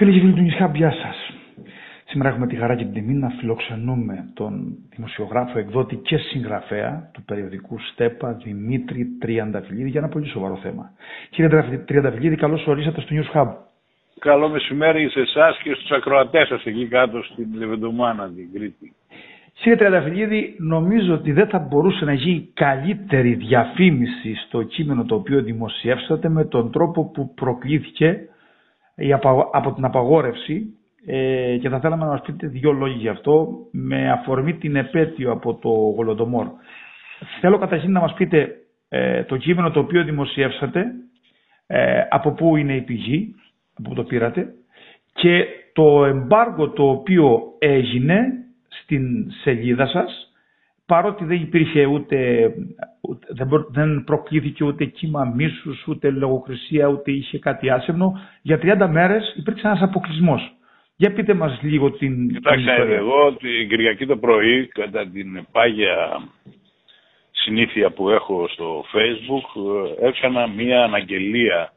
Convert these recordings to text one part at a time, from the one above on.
Φίλοι και φίλοι του Νησιά, γεια σας. Σήμερα έχουμε τη χαρά και την τιμή να φιλοξενούμε τον δημοσιογράφο, εκδότη και συγγραφέα του περιοδικού ΣΤΕΠΑ Δημήτρη Τριανταφυλλίδη για ένα πολύ σοβαρό θέμα. Κύριε Τριανταφυλλίδη, καλώς ορίσατε στο News Hub. Καλό μεσημέρι σε εσάς και στους ακροατές σας εκεί κάτω στην Λεβεντομάνα, την Κρήτη. Κύριε Τριανταφυλλίδη, νομίζω ότι δεν θα μπορούσε να γίνει καλύτερη διαφήμιση στο κείμενο το οποίο δημοσιεύσατε με τον τρόπο που προκλήθηκε από την απαγόρευση ε, και θα θέλαμε να μας πείτε δύο λόγια γι' αυτό με αφορμή την επέτειο από το Γολοντομόρ. Θέλω καταρχήν να μας πείτε ε, το κείμενο το οποίο δημοσιεύσατε, ε, από πού είναι η πηγή, από πού το πήρατε και το εμπάργο το οποίο έγινε στην σελίδα σας παρότι δεν υπήρχε ούτε, δεν, δεν προκλήθηκε ούτε κύμα μίσους, ούτε λογοκρισία, ούτε είχε κάτι άσεμνο, για 30 μέρες υπήρξε ένας αποκλεισμός. Για πείτε μας λίγο την... Κοιτάξτε, εγώ την Κυριακή το πρωί, κατά την πάγια συνήθεια που έχω στο facebook, έκανα μία αναγγελία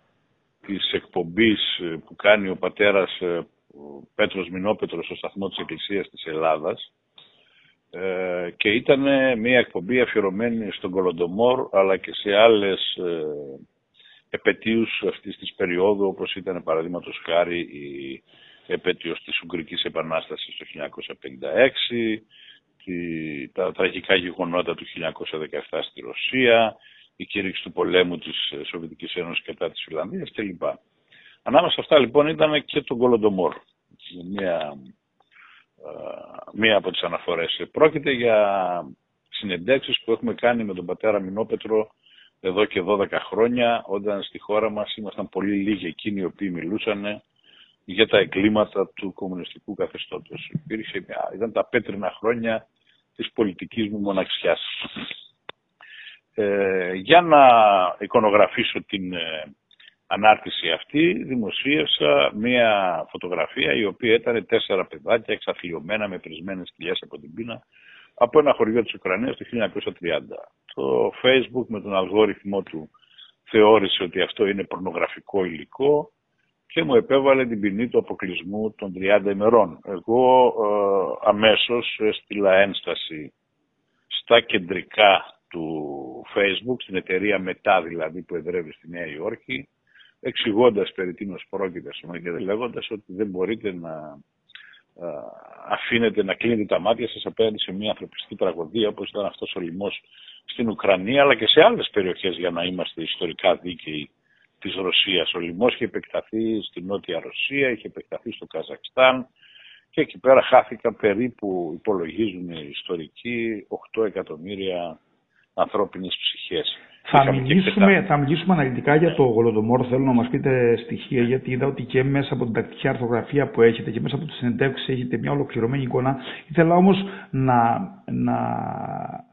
της εκπομπής που κάνει ο πατέρας Πέτρος Μινόπετρος στο σταθμός της Εκκλησίας της Ελλάδας, ε, και ήταν μια εκπομπή αφιερωμένη στον Κολοντομόρ αλλά και σε άλλες ε, επαιτίους αυτής της περίοδου όπως ήταν παραδείγματος χάρη η επέτειος της Ουγγρικής Επανάστασης το 1956, τη, τα τραγικά γεγονότα του 1917 στη Ρωσία, η κήρυξη του πολέμου της Σοβιετικής Ένωσης κατά της Φιλανδίας κλπ. Ανάμεσα σε αυτά λοιπόν ήταν και τον Κολοντομόρ. Μια μία από τις αναφορές. Πρόκειται για συνεντεύξεις που έχουμε κάνει με τον πατέρα Μινόπετρο εδώ και 12 χρόνια, όταν στη χώρα μας ήμασταν πολύ λίγοι εκείνοι οι οποίοι μιλούσαν για τα εγκλήματα του κομμουνιστικού καθεστώτος. Υπήρχε, ήταν τα πέτρινα χρόνια της πολιτικής μου μοναξιάς. Ε, για να εικονογραφήσω την ε, ανάρτηση αυτή δημοσίευσα μία φωτογραφία η οποία ήταν τέσσερα παιδάκια εξαθλειωμένα με πρισμένες κοιλιές από την πείνα από ένα χωριό της Ουκρανίας το 1930. Το facebook με τον αλγόριθμό του θεώρησε ότι αυτό είναι πορνογραφικό υλικό και μου επέβαλε την ποινή του αποκλεισμού των 30 ημερών. Εγώ ε, αμέσως έστειλα ένσταση στα κεντρικά του Facebook, στην εταιρεία Μετά δηλαδή που εδρεύει στη Νέα Υόρκη, εξηγώντας περί τίνος πρόκειται και λέγοντας ότι δεν μπορείτε να αφήνετε να κλείνετε τα μάτια σας απέναντι σε μια ανθρωπιστική τραγωδία όπως ήταν αυτός ο λοιμός στην Ουκρανία αλλά και σε άλλες περιοχές για να είμαστε ιστορικά δίκαιοι της Ρωσίας. Ο λοιμός είχε επεκταθεί στην Νότια Ρωσία, είχε επεκταθεί στο Καζακστάν και εκεί πέρα χάθηκαν περίπου, υπολογίζουν οι ιστορικοί, 8 εκατομμύρια ανθρώπινες ψυχές. Θα μιλήσουμε, θα μιλήσουμε αναλυτικά για το Γολοντομόρ. Θέλω να μας πείτε στοιχεία, γιατί είδα ότι και μέσα από την τακτική αρθογραφία που έχετε και μέσα από τις συνεντεύξεις έχετε μια ολοκληρωμένη εικόνα. Ήθελα όμως να, να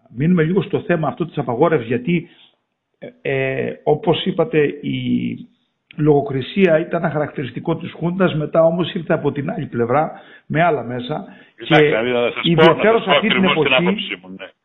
μείνουμε λίγο στο θέμα αυτό της απαγόρευσης, γιατί ε, ε όπως είπατε, η λογοκρισία ήταν ένα χαρακτηριστικό της Χούντας, μετά όμως ήρθε από την άλλη πλευρά με άλλα μέσα και ιδιαίτερος σε αυτή την εποχή,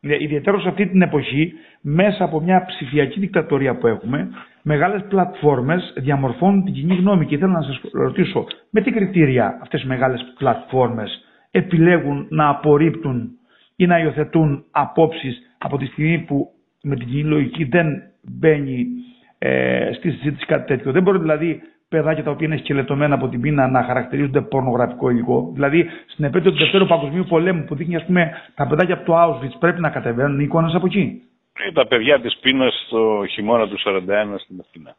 ναι. ναι σε αυτή την εποχή μέσα από μια ψηφιακή δικτατορία που έχουμε μεγάλες πλατφόρμες διαμορφώνουν την κοινή γνώμη και ήθελα να σας ρωτήσω με τι κριτήρια αυτές οι μεγάλες πλατφόρμες επιλέγουν να απορρίπτουν ή να υιοθετούν απόψεις από τη στιγμή που με την κοινή λογική δεν μπαίνει ε, στη συζήτηση κάτι τέτοιο. Δεν μπορεί δηλαδή παιδάκια τα οποία είναι σκελετωμένα από την πείνα να χαρακτηρίζονται πορνογραφικό υλικό. Δηλαδή, στην επέτειο του Δευτέρου Παγκοσμίου Πολέμου που δείχνει, ας πούμε, τα παιδάκια από το Auschwitz πρέπει να κατεβαίνουν εικόνες από εκεί. Ε, τα παιδιά της πείνας το χειμώνα του 41 στην Αθήνα.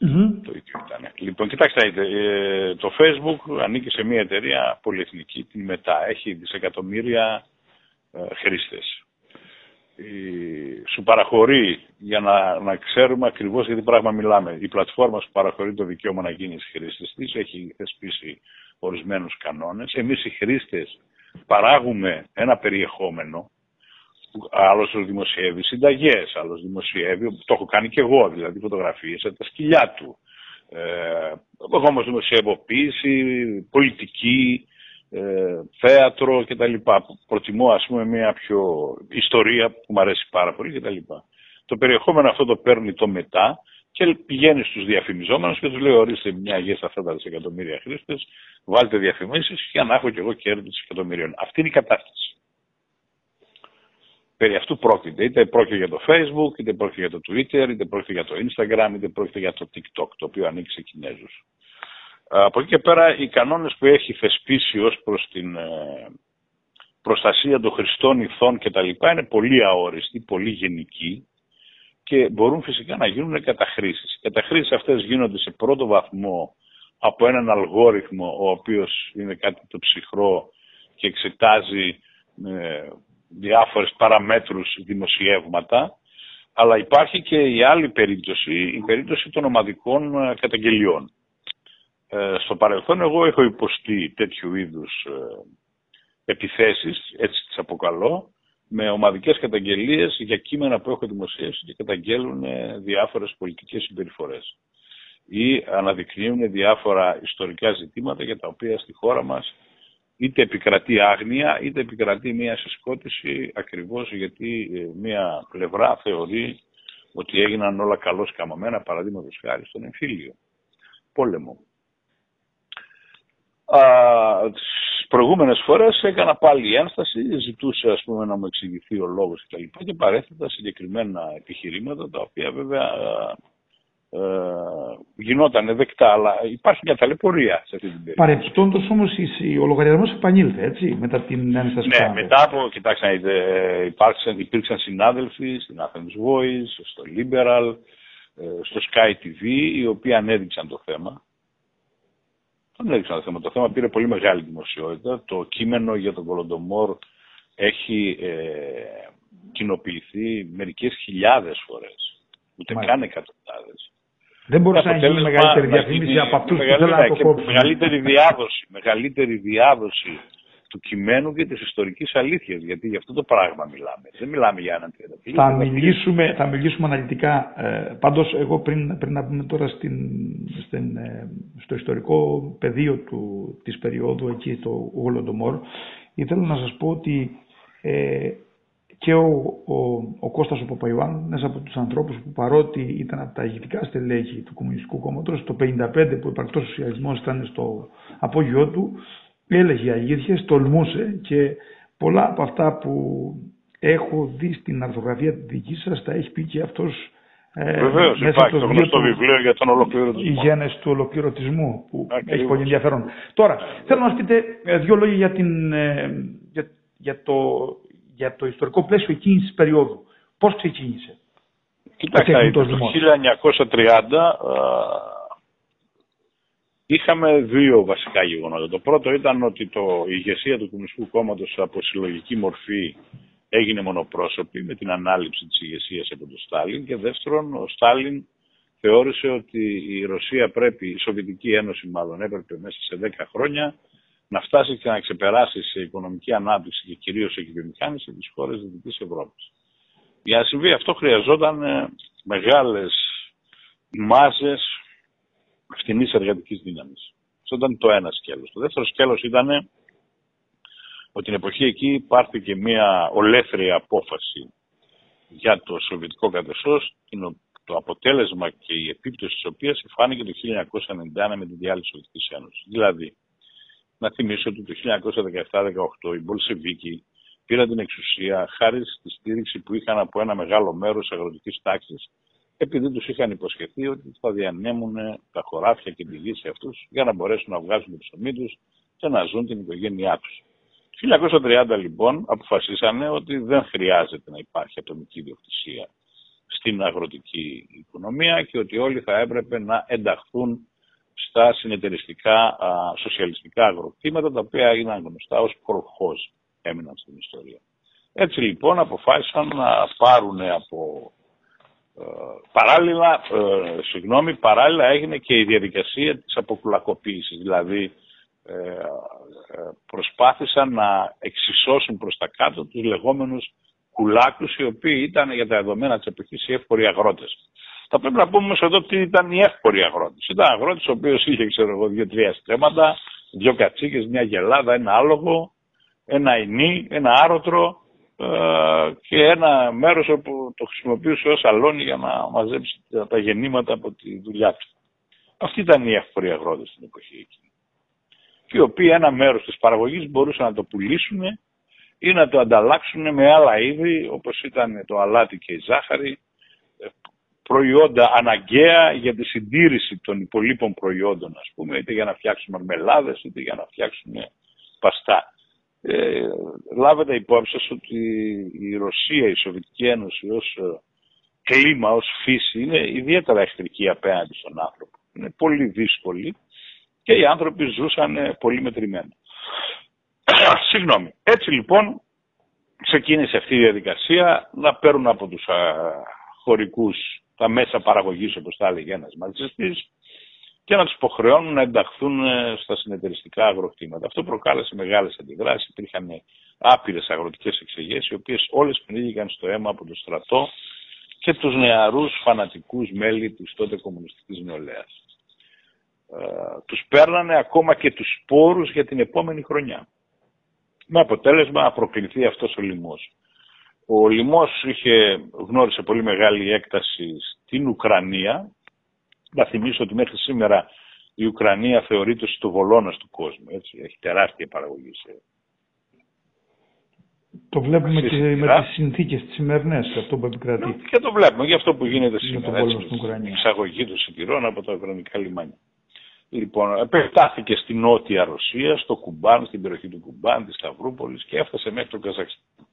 Mm-hmm. Το ίδιο ήταν. Λοιπόν, κοιτάξτε, ε, το Facebook ανήκει σε μια εταιρεία πολυεθνική, την ΜΕΤΑ. Έχει δισεκατομμύρια ε, χρήστες σου παραχωρεί για να, να ξέρουμε ακριβώς για τι πράγμα μιλάμε. Η πλατφόρμα σου παραχωρεί το δικαίωμα να γίνεις χρήστης της, έχει θεσπίσει ορισμένους κανόνες. Εμείς οι χρήστες παράγουμε ένα περιεχόμενο, άλλος το δημοσιεύει συνταγές, άλλος δημοσιεύει, το έχω κάνει και εγώ, δηλαδή φωτογραφίες τα σκυλιά του. Ε, εγώ όμως δημοσιεύω ποίηση, πολιτική, ε, θέατρο κτλ. Προτιμώ ας πούμε μια πιο ιστορία που μου αρέσει πάρα πολύ κτλ. Το περιεχόμενο αυτό το παίρνει το μετά και πηγαίνει στους διαφημιζόμενους και τους λέει ορίστε μια γέστα αυτά τα δισεκατομμύρια χρήστες, βάλτε διαφημίσεις για να έχω και εγώ κέρδη δισεκατομμυρίων. Αυτή είναι η κατάσταση. Περί αυτού πρόκειται. Είτε πρόκειται για το Facebook, είτε πρόκειται για το Twitter, είτε πρόκειται για το Instagram, είτε πρόκειται για το TikTok, το οποίο ανοίξει σε Κινέζους. Από εκεί και πέρα οι κανόνες που έχει θεσπίσει ως προς την ε, προστασία των χρηστών ηθών κτλ. είναι πολύ αόριστοι, πολύ γενικοί και μπορούν φυσικά να γίνουν καταχρήσεις. Οι καταχρήσεις αυτές γίνονται σε πρώτο βαθμό από έναν αλγόριθμο ο οποίος είναι κάτι το ψυχρό και εξετάζει ε, διάφορες παραμέτρους δημοσιεύματα αλλά υπάρχει και η άλλη περίπτωση, η περίπτωση των ομαδικών ε, καταγγελιών. Ε, στο παρελθόν εγώ έχω υποστεί τέτοιου είδους ε, επιθέσεις, έτσι τις αποκαλώ, με ομαδικές καταγγελίες για κείμενα που έχω δημοσίευσει και καταγγέλουν ε, διάφορες πολιτικές συμπεριφορές ή αναδεικνύουν διάφορα ιστορικά ζητήματα για τα οποία στη χώρα μας είτε επικρατεί άγνοια είτε επικρατεί μια συσκότηση ακριβώς γιατί ε, μια πλευρά θεωρεί ότι έγιναν όλα καλώς καμωμένα παραδείγματος χάρη στον εμφύλιο πόλεμο. Α, τις προηγούμενες φορές έκανα πάλι ένσταση, ζητούσα ας πούμε να μου εξηγηθεί ο λόγος κτλ. Και, και παρέθετα συγκεκριμένα επιχειρήματα τα οποία βέβαια ε, γινόταν δεκτά, αλλά υπάρχει μια ταλαιπωρία σε αυτή την περίπτωση. Παρεπιπτόντως όμως ο λογαριασμός επανήλθε, έτσι, μετά την ένσταση Ναι, μετά από, κοιτάξτε, υπήρξαν, υπήρξαν συνάδελφοι στην Athens Voice, στο Liberal, ε, στο Sky TV, οι οποίοι ανέδειξαν το θέμα δεν έδειξαν το θέμα. Το θέμα πήρε πολύ μεγάλη δημοσιότητα. Το κείμενο για τον Κολοντομόρ έχει ε, κοινοποιηθεί μερικές χιλιάδες φορές. Ούτε Μάλιστα. καν εκατοντάδες. Δεν μπορούσε να γίνει μεγαλύτερη διαφήμιση από αυτούς που θέλουν να το κόψουν. Μεγαλύτερη διάδοση, μεγαλύτερη διάδοση του κειμένου και της ιστορικής αλήθειας, γιατί για αυτό το πράγμα μιλάμε. Δεν μιλάμε για έναν θα μιλήσουμε, θα μιλήσουμε αναλυτικά. Ε, πάντως, εγώ πριν, πριν να πούμε τώρα στην, στην, ε, στο ιστορικό πεδίο του, της περίοδου εκεί, το Γολοντομόρ, ήθελα να σας πω ότι ε, και ο, ο, ο Κώστας ο Παπαϊωάννου, ένας από τους ανθρώπους που παρότι ήταν από τα ηγετικά στελέχη του Κομμουνιστικού Κόμματος, το 1955 που υπαρκτός σοσιαλισμός ήταν στο απόγειό του, έλεγε αλήθειες, τολμούσε και πολλά από αυτά που έχω δει στην αρθογραφία τη δική σας τα έχει πει και αυτός. Ε, Βεβαίως, υπάρχει το γνωστό βιβλίο για τον ολοκληρωτισμό. Οι γέννε του ολοκληρωτισμού, που Ακριβώς. έχει πολύ ενδιαφέρον. Τώρα, θέλω να μα πείτε ε, δύο λόγια για, την, ε, για, για, το, για το ιστορικό πλαίσιο εκείνης της περίοδου. Πώς ξεκίνησε; Κοιτάξτε, το 1930 Είχαμε δύο βασικά γεγονότα. Το πρώτο ήταν ότι το, η ηγεσία του Κομμουνιστικού Κόμματος από συλλογική μορφή έγινε μονοπρόσωπη με την ανάληψη της ηγεσίας από τον Στάλιν και δεύτερον ο Στάλιν θεώρησε ότι η Ρωσία πρέπει, η Σοβιετική Ένωση μάλλον έπρεπε μέσα σε 10 χρόνια να φτάσει και να ξεπεράσει σε οικονομική ανάπτυξη και κυρίως σε κυβερνικάνηση τις χώρες της Δυτικής Ευρώπης. Για να συμβεί αυτό χρειαζόταν ε, μεγάλες μάζες φθηνή εργατική δύναμης. Αυτό ήταν το ένα σκέλος. Το δεύτερο σκέλος ήταν ότι την εποχή εκεί πάρθηκε μια ολέθρια απόφαση για το σοβιετικό καθεστώς, το αποτέλεσμα και η επίπτωση της οποίας φάνηκε το 1991 με τη διάλυση της Σοβιετικής Ένωσης. Δηλαδή, να θυμίσω ότι το 1917-18 οι Μπολσεβίκοι πήραν την εξουσία χάρη στη στήριξη που είχαν από ένα μεγάλο μέρος της αγροτικής τάξης επειδή τους είχαν υποσχεθεί ότι θα διανέμουν τα χωράφια και τη γη σε αυτούς για να μπορέσουν να βγάζουν το ψωμί τους και να ζουν την οικογένειά τους. Το 1930 λοιπόν αποφασίσανε ότι δεν χρειάζεται να υπάρχει ατομική ιδιοκτησία στην αγροτική οικονομία και ότι όλοι θα έπρεπε να ενταχθούν στα συνεταιριστικά σοσιαλιστικά αγροκτήματα τα οποία είναι γνωστά ως προχώς έμειναν στην ιστορία. Έτσι λοιπόν αποφάσισαν να πάρουν από παράλληλα, ε, συγγνώμη, παράλληλα έγινε και η διαδικασία της αποκουλακοποίησης. Δηλαδή ε, ε, προσπάθησαν να εξισώσουν προς τα κάτω τους λεγόμενους κουλάκους οι οποίοι ήταν για τα δεδομένα της εποχής οι εύποροι αγρότες. Θα πρέπει να πούμε όμως εδώ τι ήταν οι εύποροι αγρότες. Ήταν αγρότης ο οποίος είχε ξέρω εγώ δύο-τρία στρέμματα, δύο κατσίκες, μια γελάδα, ένα άλογο, ένα ινί, ένα άρωτρο ε, και ένα μέρος όπου το χρησιμοποιούσε ως αλόνι για να μαζέψει τα γεννήματα από τη δουλειά του. Αυτή ήταν η εύποροι αγρότες στην εποχή εκείνη. Και οι οποίοι ένα μέρος της παραγωγής μπορούσαν να το πουλήσουν ή να το ανταλλάξουν με άλλα είδη όπως ήταν το αλάτι και η ζάχαρη, προϊόντα αναγκαία για τη συντήρηση των υπολείπων προϊόντων, ας πούμε, είτε για να φτιάξουν μαρμελάδες, είτε για να φτιάξουν παστά. Ε, λάβετε υπόψη σας ότι η Ρωσία, η Σοβιετική Ένωση ως ε, κλίμα, ως φύση είναι ιδιαίτερα εχθρική απέναντι στον άνθρωπο. Είναι πολύ δύσκολη και οι άνθρωποι ζούσαν πολύ μετρημένα. Συγγνώμη. Έτσι λοιπόν ξεκίνησε αυτή η διαδικασία να παίρνουν από τους χωρικούς τα μέσα παραγωγής όπως τα έλεγε ένας μαζιστής και να τους υποχρεώνουν να ενταχθούν ε, στα συνεταιριστικά αγροκτήματα. Αυτό προκάλεσε μεγάλες αντιδράσεις. Υπήρχαν άπειρες αγροτικές εξεγές οι οποίες όλες πνίγηκαν στο αίμα από το στρατό και τους νεαρούς φανατικούς μέλη της τότε κομμουνιστικής νεολαίας. Ε, τους παίρνανε ακόμα και τους σπόρους για την επόμενη χρονιά. Με αποτέλεσμα να προκληθεί αυτός ο λοιμός. Ο λοιμός είχε, γνώρισε πολύ μεγάλη έκταση στην Ουκρανία. Να θυμίσω ότι μέχρι σήμερα η Ουκρανία θεωρείται στο βολώνας του κόσμου. Έτσι. Έχει τεράστια παραγωγή σε... Το βλέπουμε και με τις συνθήκες τις σημερινές, αυτό που επικρατεί. Ναι, και το βλέπουμε, για αυτό που γίνεται σήμερα, έτσι, η εξαγωγή των σιτηρών από τα ουκρανικά λιμάνια. Λοιπόν, επεκτάθηκε στη νότια Ρωσία, στο Κουμπάν, στην περιοχή του Κουμπάν, της Σταυρούπολης και έφτασε μέχρι το Καζακστάν.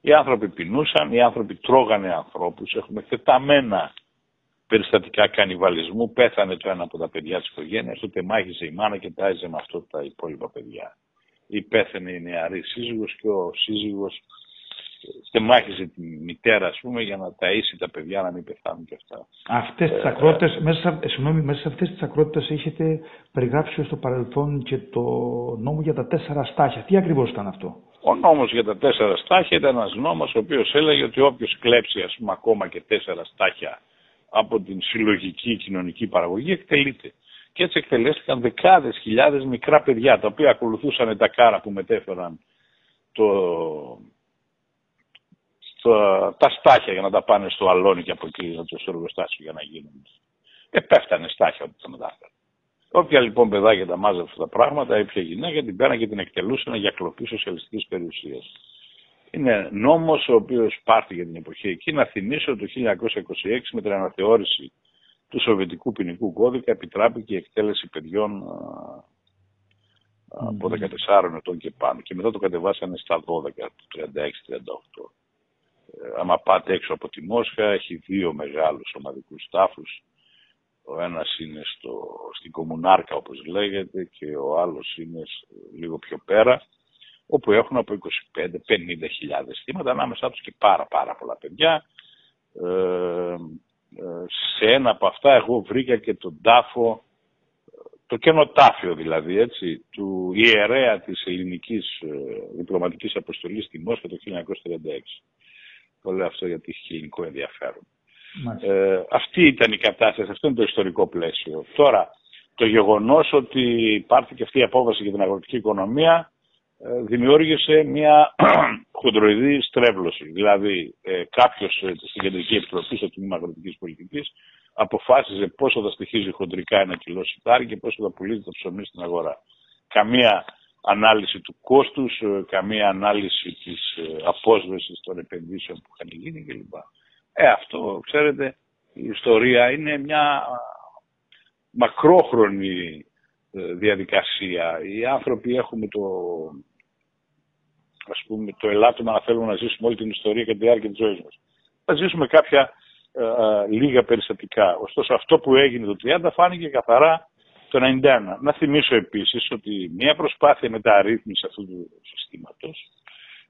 Οι άνθρωποι πεινούσαν, οι άνθρωποι τρώγανε ανθρώπους, έχουμε θεταμένα περιστατικά κανιβαλισμού, πέθανε το ένα από τα παιδιά της οικογένειας, το μάχησε η μάνα και τάιζε με αυτό τα υπόλοιπα παιδιά. Ή πέθανε η νεαρή σύζυγος και ο σύζυγος στεμάχιζε τη μητέρα, ας πούμε, για να ταΐσει τα παιδιά να μην πεθάνουν και αυτά. Αυτές τις ε, ακρότητες, μέσα, συγγνώμη, μέσα σε αυτές τις ακρότητες έχετε περιγράψει στο παρελθόν και το νόμο για τα τέσσερα στάχια. Τι ακριβώς ήταν αυτό; Ο νόμος για τα τέσσερα στάχια ήταν ένας νόμος ο οποίος έλεγε ότι όποιος κλέψει ας πούμε ακόμα και τέσσερα στάχια από την συλλογική κοινωνική παραγωγή εκτελείται. Και έτσι εκτελέστηκαν δεκάδες χιλιάδες μικρά παιδιά τα οποία ακολουθούσαν τα κάρα που μετέφεραν το, τα στάχια για να τα πάνε στο αλόνι και από εκεί στο εργοστάσιο για να γίνουν. Και πέφτανε στάχια όταν τα μετάφεραν. Όποια λοιπόν παιδάκια τα μάζευε αυτά τα πράγματα, έπια γυναίκα την πέραν και την εκτελούσαν για κλοπή σοσιαλιστικής περιουσίας. Είναι νόμος ο οποίος πάρθηκε για την εποχή εκεί. Να θυμίσω το 1926 με την αναθεώρηση του Σοβιετικού ποινικού κώδικα επιτράπηκε η εκτέλεση παιδιών από 14 ετών και πάνω. Και μετά το κατεβάσανε στα 12, 36-38. Ε, άμα πάτε έξω από τη Μόσχα, έχει δύο μεγάλους ομαδικούς τάφους ο ένας είναι στο, στην Κομμουνάρκα όπως λέγεται και ο άλλος είναι λίγο πιο πέρα όπου έχουν από 25-50 χιλιάδες θύματα ανάμεσά τους και πάρα πάρα πολλά παιδιά. Ε, ε, σε ένα από αυτά εγώ βρήκα και τον τάφο, το καινοτάφιο δηλαδή, έτσι, του ιερέα της ελληνικής ε, διπλωματικής αποστολής στη Μόσχα το 1936. Το λέω αυτό γιατί έχει ελληνικό ενδιαφέρον. Ε, αυτή ήταν η κατάσταση, αυτό είναι το ιστορικό πλαίσιο. Τώρα, το γεγονός ότι υπάρχει και αυτή η απόφαση για την αγροτική οικονομία ε, δημιούργησε μια χοντροειδή στρέβλωση. Δηλαδή, ε, κάποιος ε, στην Κεντρική Επιτροπή, στο Τμήμα Αγροτικής Πολιτικής, αποφάσιζε πόσο θα στοιχίζει χοντρικά ένα κιλό σιτάρι και πόσο θα πουλήσει το ψωμί στην αγορά. Καμία ανάλυση του κόστους, ε, καμία ανάλυση της απόσβεσης των επενδύσεων που είχαν γίνει κλπ. Ε, αυτό, ξέρετε, η ιστορία είναι μια μακρόχρονη ε, διαδικασία. Οι άνθρωποι έχουμε το, ας πούμε, το ελάττωμα να θέλουμε να ζήσουμε όλη την ιστορία και τη διάρκεια της ζωής μας. Θα ζήσουμε κάποια ε, ε, λίγα περιστατικά. Ωστόσο αυτό που έγινε το 30 φάνηκε καθαρά το 91. Να θυμίσω επίσης ότι μια προσπάθεια μεταρρύθμισης αυτού του συστήματος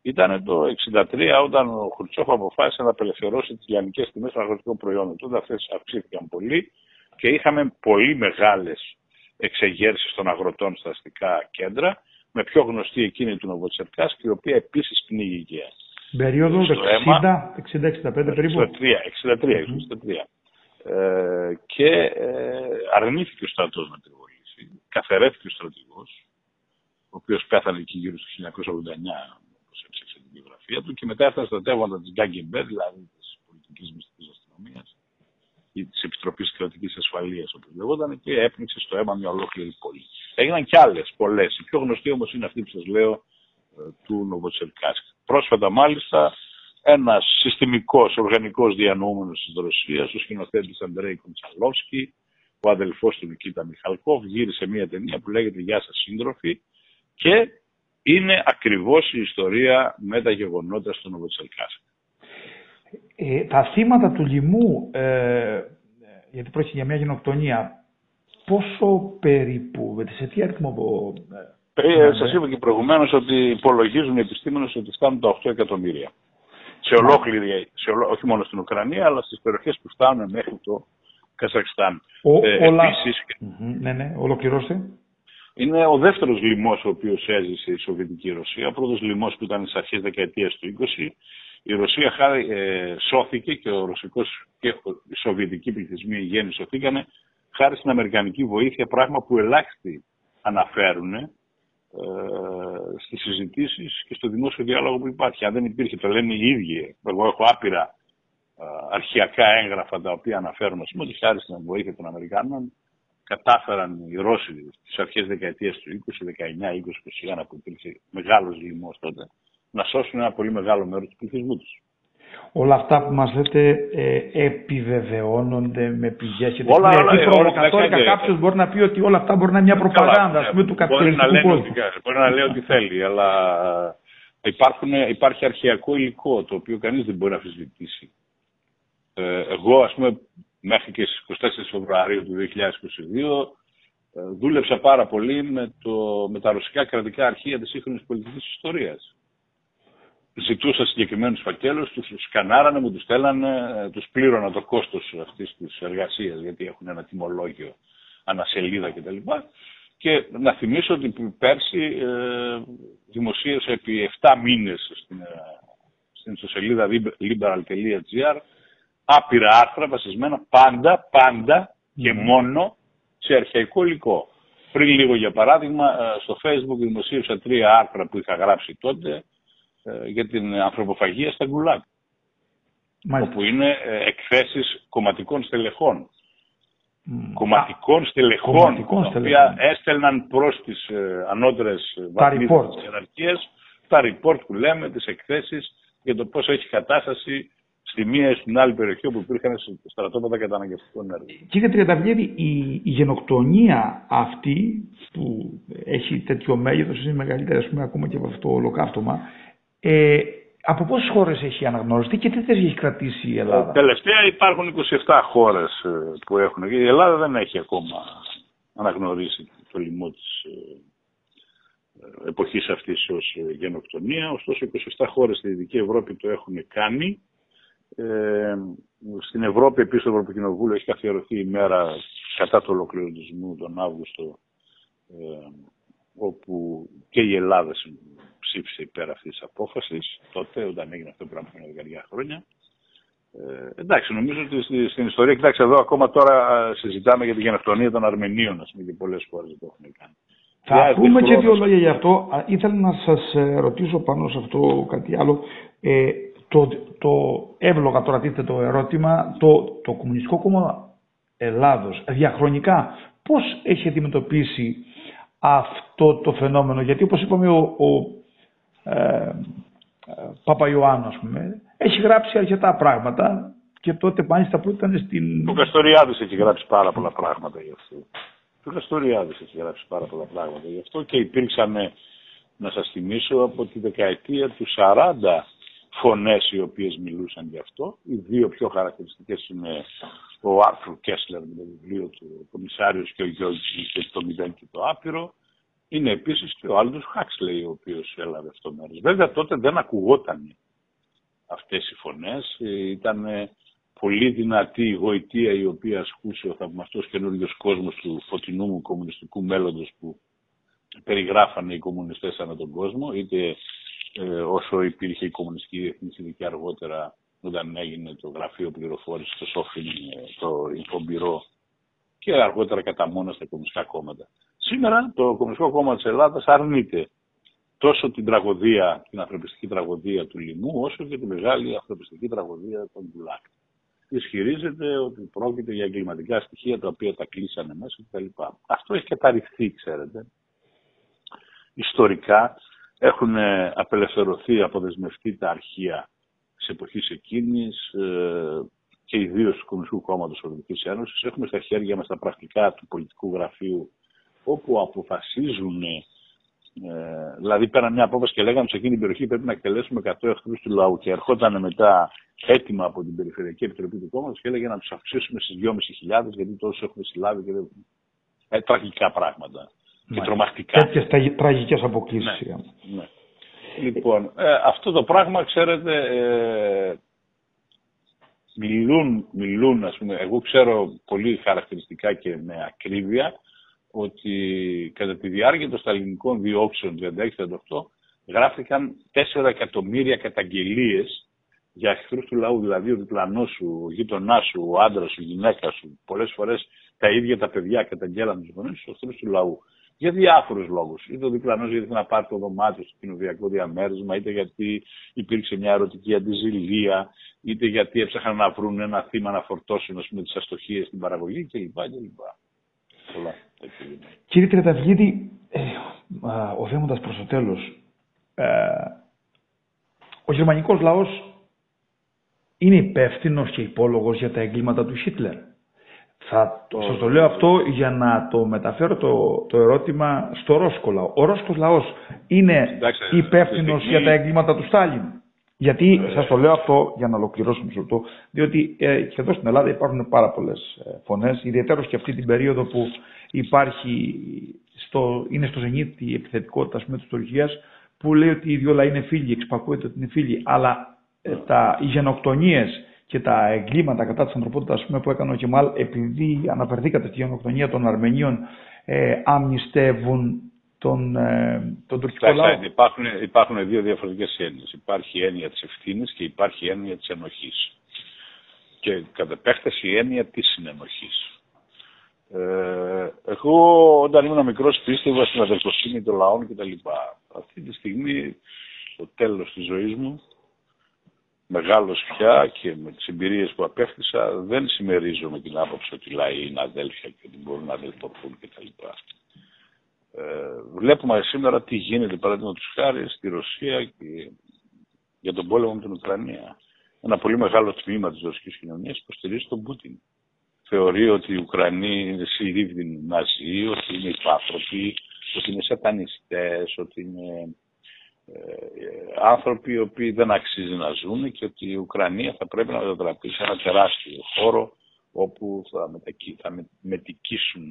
ήταν το 1963 όταν ο Χρυτσόφ αποφάσισε να απελευθερώσει τις λιανικές τιμές των αγροτικών προϊόντων. Τότε αυτές αυξήθηκαν πολύ και είχαμε πολύ μεγάλες εξεγέρσεις των αγροτών στα αστικά κέντρα, με πιο γνωστή εκείνη του Νοβοτσερκάς και η οποία επίσης πνίγηκε. Περίοδο 60-65 περίπου. 63, 63, 63. Ε, και ε, αρνήθηκε ο στρατός να την βοήσει. Καθαιρέθηκε ο στρατηγός, ο οποίος πέθανε εκεί γύρω στο 1989 όπως έψαξε την βιογραφία του και μετά έφτασε στα τεύματα της Γκάγκεμπέ, δηλαδή της πολιτικής μυστικής αστυνομίας ή της Επιτροπής Κρατικής Ασφαλείας όπως λεγόταν και έπνιξε στο αίμα μια ολόκληρη πόλη. Έγιναν κι άλλες, πολλές. Η πιο γνωστή όμως είναι αυτή που σας λέω ε, του Νοβοτσερκάσκ. Πρόσφατα μάλιστα ένας συστημικός, οργανικός διανοούμενος της Ρωσίας, ο σκηνοθέτης Αντρέη Κοντσαλόφσκι, ο αδελφός του Νικήτα Μιχαλκόφ, γύρισε μια ταινία που λέγεται «Γεια σας σύντροφοι» και είναι ακριβώς η ιστορία με τα γεγονότα στο Νοβοτσελκάσκ. Ε, τα θύματα του λοιμού, ε, γιατί πρόκειται για μια γενοκτονία, πόσο περίπου, σε τι αριθμό... Ε, ε, σας είπα και προηγουμένως ότι υπολογίζουν οι επιστήμονες ότι φτάνουν τα 8 εκατομμύρια. Σε ολόκληρη, σε ολό, όχι μόνο στην Ουκρανία, αλλά στις περιοχές που φτάνουν μέχρι το Καζακστάν. Ο, ε, όλα... επίσης, ναι, ναι, ολοκληρώστε. Είναι ο δεύτερος λοιμός ο οποίος έζησε η Σοβιετική Ρωσία. Ο πρώτος λοιμός που ήταν στις αρχές δεκαετίας του 20. Η Ρωσία χάρη, ε, σώθηκε και ο ρωσικός και οι σοβιετικοί πληθυσμοί γέννη σωθήκανε χάρη στην Αμερικανική βοήθεια, πράγμα που ελάχιστοι αναφέρουν ε, στις συζητήσεις και στο δημόσιο διάλογο που υπάρχει. Αν δεν υπήρχε, το λένε οι ίδιοι. Εγώ έχω άπειρα ε, αρχιακά έγγραφα τα οποία αναφέρουν ότι χάρη στην βοήθεια των Αμερικάνων κατάφεραν οι Ρώσοι στις αρχές δεκαετίας του 20, 19, 20, 21 που υπήρξε μεγάλος λοιμός τότε να σώσουν ένα πολύ μεγάλο μέρος του πληθυσμού τους. Όλα αυτά που μας λέτε ε, επιβεβαιώνονται με πηγές και όλα, όλα, Τώρα κάποιος μπορεί να πει ότι όλα αυτά μπορεί να είναι μια προπαγάνδα ας πούμε, του καπιταλιστικού κόσμου. Μπορεί να λέει ό,τι θέλει, αλλά υπάρχουν, υπάρχει αρχαιακό υλικό το οποίο κανείς δεν μπορεί να αφισβητήσει. Ε, εγώ ας πούμε μέχρι και στις 24 Φεβρουαρίου του 2022 ε, δούλεψα πάρα πολύ με, το, με τα ρωσικά κρατικά αρχεία της σύγχρονης πολιτικής ιστορίας. Ζητούσα συγκεκριμένους φακέλους, τους σκανάρανε, μου τους στέλνανε, ε, τους πλήρωνα το κόστος αυτής της εργασίας, γιατί έχουν ένα τιμολόγιο ανασελίδα κτλ. Και να θυμίσω ότι πέρσι ε, δημοσίευσα επί 7 μήνες στην, ε, στην ιστοσελίδα liberal.gr άπειρα άρθρα βασισμένα πάντα, πάντα και μόνο σε αρχαϊκό υλικό. Πριν λίγο για παράδειγμα ε, στο facebook δημοσίευσα τρία άρθρα που είχα γράψει τότε ε, για την ανθρωποφαγία στα γκουλάκ. Όπου είναι ε, εκθέσεις κομματικών στελεχών. Κομματικών στελεχών, κομματικών τα οποία έστελναν προς τις ανώτερες βαθμίδες της ιεραρχίας τα report που λέμε, τις εκθέσεις για το πώς έχει κατάσταση στη μία ή στην άλλη περιοχή όπου υπήρχαν στρατόπεδα καταναγκαστικών έργων. Κύριε Τριανταβλίδη, η, η γενοκτονία αυτή που έχει τέτοιο μέγεθος, είναι μεγαλύτερη πούμε, ακόμα και από αυτό το ολοκαύτωμα, ε, από πόσες χώρες έχει αναγνωριστεί και τι θέση έχει κρατήσει η Ελλάδα; Τελευταία υπάρχουν 27 χώρες ε, που έχουν. Η Ελλάδα δεν έχει ακόμα αναγνωρίσει το λοιμό της ε, εποχής αυτής ως γενοκτονία. Ωστόσο 27 χώρες στη Δυτική Ευρώπη το έχουν κάνει ε, στην Ευρώπη, επίσης το Ευρωπαϊκό Κοινοβούλιο έχει καθιερωθεί η μέρα κατά του ολοκληρωτισμού τον Αύγουστο, ε, όπου και η Ελλάδα ψήφισε υπέρ αυτής της απόφασης, τότε, όταν έγινε αυτό πριν από δεκαετία χρόνια. Ε, εντάξει, νομίζω ότι στην ιστορία, κοιτάξτε εδώ, ακόμα τώρα συζητάμε για τη γενοκτονία των Αρμενίων, ας πούμε, και πολλές χώρε το έχουν κάνει. Θα πούμε και δύο λόγια γι' αυτό. Ήθελα να σας ε, ρωτήσω πάνω σε αυτό κάτι άλλο. Ε, το, το εύλογα τώρα τίθεται το ερώτημα, το, το Κομμουνιστικό Κόμμα Ελλάδος διαχρονικά πώς έχει αντιμετωπίσει αυτό το φαινόμενο, γιατί όπως είπαμε ο, ο ε, Παπαϊωάννου ας πούμε, έχει γράψει αρκετά πράγματα και τότε μάλιστα που ήταν στην... Ο Καστοριάδης έχει γράψει πάρα πολλά πράγματα γι' αυτό. Ο Καστοριάδης έχει γράψει πάρα πολλά πράγματα γι' αυτό και υπήρξαν, να σας θυμίσω, από τη δεκαετία του 40 φωνές οι οποίες μιλούσαν γι' αυτό. Οι δύο πιο χαρακτηριστικές είναι ο Άρθρο Κέσλερ με το βιβλίο του ο Κομισάριος και ο Γιώργης και το Μηδέν και το Άπειρο. Είναι επίσης και ο Άλντος Χάξλεϊ ο οποίος έλαβε αυτό μέρος. Βέβαια τότε δεν ακουγόταν αυτές οι φωνές. Ήταν πολύ δυνατή η γοητεία η οποία ασκούσε ο θαυμαστός καινούριο κόσμος του φωτεινού μου κομμουνιστικού μέλλοντος που περιγράφανε οι κομμουνιστές ανά τον κόσμο, είτε ε, όσο υπήρχε η Κομμουνιστική Διεθνής και αργότερα όταν έγινε το γραφείο πληροφόρησης στο Σόφιν, ε, το Ινφομπυρό και αργότερα κατά μόνο στα κομμουνιστικά κόμματα. Σήμερα το Κομμουνιστικό Κόμμα της Ελλάδας αρνείται τόσο την τραγωδία, την ανθρωπιστική τραγωδία του λοιμού, όσο και τη μεγάλη ανθρωπιστική τραγωδία των Μπουλάκ. Ισχυρίζεται ότι πρόκειται για εγκληματικά στοιχεία τα οποία τα κλείσανε μέσα κτλ. Αυτό έχει καταρριφθεί, ξέρετε. Ιστορικά έχουν απελευθερωθεί, αποδεσμευτεί τα αρχεία της εποχής εκείνης ε, και ιδίως του Κομμουνιστικού Κόμματος Ευρωπαϊκής Ένωσης. Έχουμε στα χέρια μας τα πρακτικά του πολιτικού γραφείου όπου αποφασίζουν ε, δηλαδή πέραν μια απόφαση και λέγανε σε εκείνη την περιοχή πρέπει να εκτελέσουμε 100 εχθρούς του λαού. Και ερχόταν μετά έτοιμα από την Περιφερειακή Επιτροπή του Κόμματος και έλεγε να τους αυξήσουμε στις 2.500 γιατί τόσο έχουμε συλλάβει και δεν... ε, τραγικά πράγματα. Και τρομακτικά. Τέτοιες τραγικές αποκλήσει. Ναι, ναι. Λοιπόν, ε, αυτό το πράγμα, ξέρετε, ε, μιλούν, μιλούν, ας πούμε, εγώ ξέρω πολύ χαρακτηριστικά και με ακρίβεια, ότι κατά τη διάρκεια των σταλινικών διώξεων 36-38 γράφτηκαν 4 εκατομμύρια καταγγελίες για εχθρούς του λαού, δηλαδή ο διπλανός σου, ο γείτονάς σου, ο άντρας σου, η γυναίκα σου. Πολλές φορές τα ίδια τα παιδιά καταγγέλαν τους γονείς στους εχθρούς του λαού. Για διάφορους λόγους. Είτε ο διπλανός γιατί να πάρει το δωμάτιο στο κοινοβιακό διαμέρισμα, είτε γιατί υπήρξε μια ερωτική αντιζηλία, είτε γιατί έψαχναν να βρουν ένα θύμα να φορτώσουν με τις αστοχίες στην παραγωγή κλπ. Κύριε Τρεταυγίδη, ε, ο Δέμοντας προς το τέλος, ε, ο γερμανικός λαός είναι υπεύθυνος και υπόλογος για τα εγκλήματα του Χίτλερ. Θα το, σας το λέω αυτό για να το μεταφέρω το, το ερώτημα στο Ρώσικο λαό. Ο Ρώσικος λαός είναι υπεύθυνος για τα εγκλήματα του Στάλιν. Γιατί ε, σας το λέω αυτό για να ολοκληρώσουμε αυτό, διότι ε, και εδώ στην Ελλάδα υπάρχουν πάρα πολλές ε, φωνές, ιδιαίτερα και αυτή την περίοδο που υπάρχει στο, είναι στο ζενίτη η επιθετικότητα της Τουρκίας, που λέει ότι οι δύο λαοί είναι φίλοι, εξυπακούεται ότι είναι φίλοι, αλλά ε, τα, οι γενοκτονίες και τα εγκλήματα κατά της ανθρωπότητας που έκανε ο Κεμάλ, επειδή αναφερθήκατε στη γενοκτονία των Αρμενίων, ε, αμνηστεύουν τον, ε, τον τουρκικό λαό. Υπάρχουν, υπάρχουν δύο διαφορετικές έννοιες. Υπάρχει η έννοια της ευθύνης και υπάρχει η έννοια της ενοχής. Και κατ' επέκταση η έννοια της συνενοχής. Ε, εγώ όταν ήμουν μικρός πίστευα στην αδελφοσύνη των λαών κτλ. Αυτή τη στιγμή, στο τέλος της ζωής μου, μεγάλος πια και με τις εμπειρίες που απέφτισα, δεν συμμερίζομαι την άποψη ότι οι λαοί είναι αδέλφια και ότι μπορούν να αδελφωθούν κτλ. Ε, βλέπουμε σήμερα τι γίνεται παράδειγμα τους χάρη στη Ρωσία και για τον πόλεμο με την Ουκρανία. Ένα πολύ μεγάλο τμήμα της ρωσικής κοινωνίας υποστηρίζει τον Πούτιν. Θεωρεί ότι οι Ουκρανοί είναι συρρήβδινοι ναζί, ότι είναι υπάθρωποι, ότι είναι σατανιστές, ότι είναι ε, άνθρωποι οι οποίοι δεν αξίζει να ζουν και ότι η Ουκρανία θα πρέπει να μετατραπεί σε ένα τεράστιο χώρο όπου θα, μετακι, θα μετικήσουν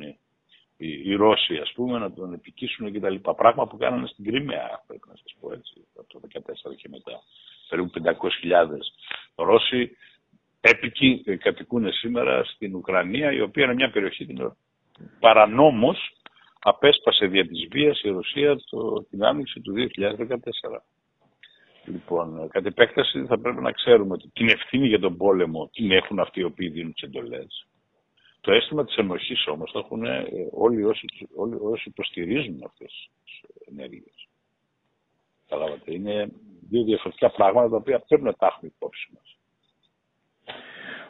οι, Ρώσοι ας πούμε να τον επικίσουν και τα λοιπά. Πράγμα που κάνανε στην Κρυμαία πρέπει να σας πω έτσι από το 2014 και μετά. Περίπου 500.000 Ρώσοι έπικοι κατοικούν σήμερα στην Ουκρανία η οποία είναι μια περιοχή την παρανόμως απέσπασε δια της βίας η Ρωσία το, την άνοιξη του 2014. Λοιπόν, κατ' επέκταση θα πρέπει να ξέρουμε ότι την ευθύνη για τον πόλεμο την έχουν αυτοί οι οποίοι δίνουν τις εντολές. Το αίσθημα της ενοχής όμως το έχουν ε, όλοι όσοι, όλοι όσοι υποστηρίζουν αυτές τις ενέργειες. Καταλάβατε, είναι δύο διαφορετικά πράγματα τα οποία πρέπει να τα έχουμε υπόψη μας.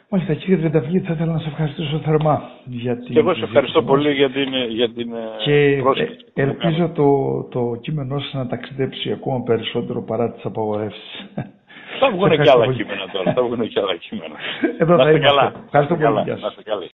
Μάλιστα κύριε Τρενταυγή, θα ήθελα να σε ευχαριστήσω θερμά για την... Και εγώ σε ευχαριστώ πολύ για την, για την ε, και ελπίζω το, το κείμενό σας να ταξιδέψει ακόμα περισσότερο παρά τις απαγορεύσεις. Θα βγουν και άλλα κείμενα τώρα. Θα βγουν και άλλα κείμενα. Εδώ θα είμαστε. Καλά. Ευχαριστώ πολύ. Καλά.